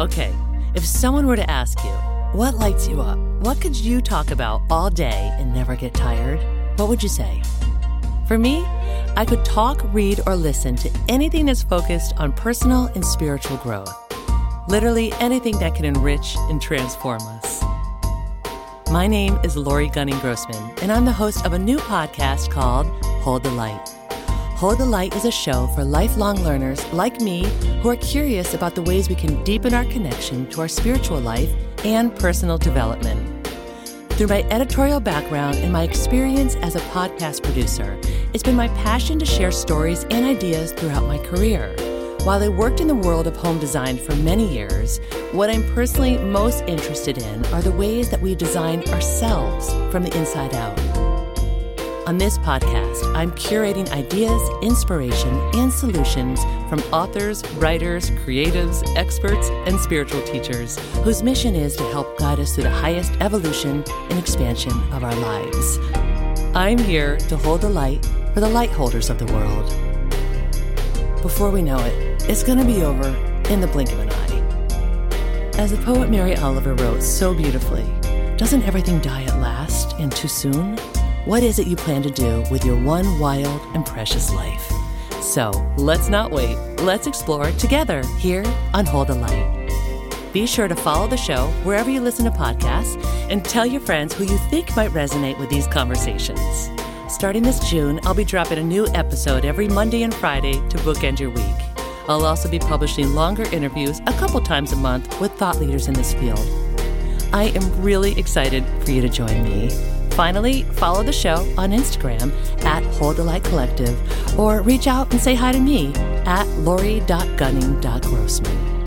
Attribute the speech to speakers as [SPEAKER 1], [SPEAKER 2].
[SPEAKER 1] Okay, if someone were to ask you, what lights you up? What could you talk about all day and never get tired? What would you say? For me, I could talk, read, or listen to anything that's focused on personal and spiritual growth. Literally anything that can enrich and transform us. My name is Laurie Gunning Grossman, and I'm the host of a new podcast called Hold the Light. Hold the Light is a show for lifelong learners like me who are curious about the ways we can deepen our connection to our spiritual life and personal development. Through my editorial background and my experience as a podcast producer, it's been my passion to share stories and ideas throughout my career. While I worked in the world of home design for many years, what I'm personally most interested in are the ways that we design ourselves from the inside out. On this podcast, I'm curating ideas, inspiration, and solutions from authors, writers, creatives, experts, and spiritual teachers whose mission is to help guide us through the highest evolution and expansion of our lives. I'm here to hold the light for the light holders of the world. Before we know it, it's going to be over in the blink of an eye. As the poet Mary Oliver wrote so beautifully, doesn't everything die at last and too soon? What is it you plan to do with your one wild and precious life? So let's not wait. Let's explore together here on Hold the Light. Be sure to follow the show wherever you listen to podcasts and tell your friends who you think might resonate with these conversations. Starting this June, I'll be dropping a new episode every Monday and Friday to bookend your week. I'll also be publishing longer interviews a couple times a month with thought leaders in this field. I am really excited for you to join me. Finally, follow the show on Instagram at Hold the Light Collective or reach out and say hi to me at laurie.gunning.grossman.